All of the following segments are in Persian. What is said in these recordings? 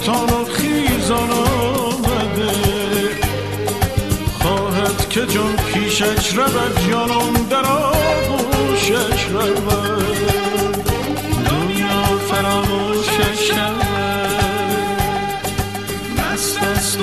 افتان خیزان آمده. خواهد که جان پیشش رود جانم در آغوشش رود. دنیا فراموشش رود مست است و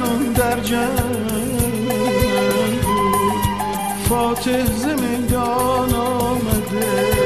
زنان در جنگ. فاتح زمین میدان آمده.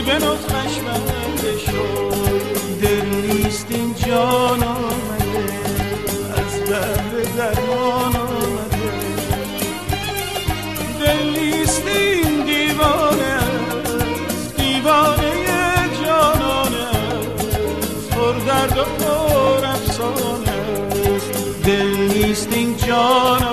ای به نطقش بنده شد دل نیست این جان آمده از بهر درمان آمده. دل نیست این دیوانه است. دیوانه جانانه است. پر درد و پر افسانه دل نیست این جان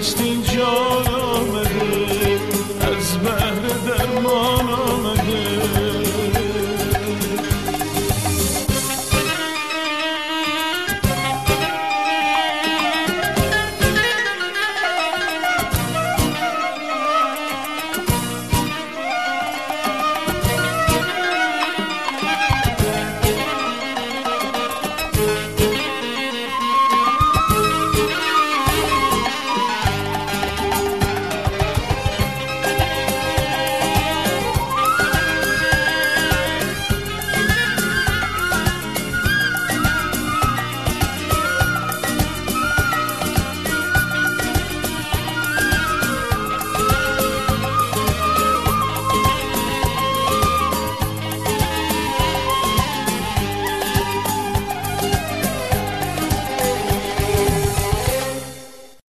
reached joy.